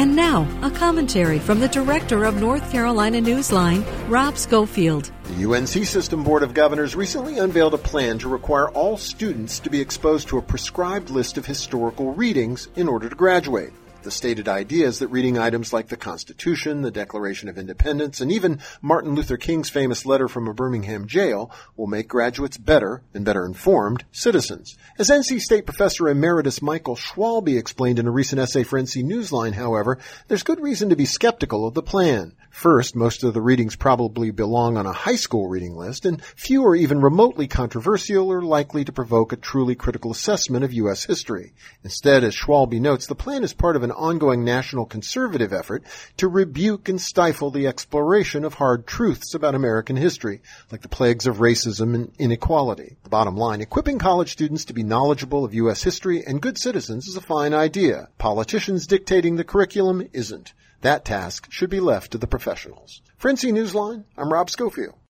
And now, a commentary from the director of North Carolina Newsline, Rob Schofield. The UNC System Board of Governors recently unveiled a plan to require all students to be exposed to a prescribed list of historical readings in order to graduate. The stated idea is that reading items like the Constitution, the Declaration of Independence, and even Martin Luther King's famous letter from a Birmingham jail will make graduates better and better informed citizens. As NC State Professor Emeritus Michael Schwalbe explained in a recent essay for NC Newsline, however, there's good reason to be skeptical of the plan. First, most of the readings probably belong on a high school reading list, and few are even remotely controversial or likely to provoke a truly critical assessment of U.S. history. Instead, as Schwalbe notes, the plan is part of an ongoing national conservative effort to rebuke and stifle the exploration of hard truths about American history, like the plagues of racism and inequality. The bottom line, equipping college students to be knowledgeable of U.S. history and good citizens is a fine idea. Politicians dictating the curriculum isn't. That task should be left to the professionals. For NC Newsline, I'm Rob Schofield.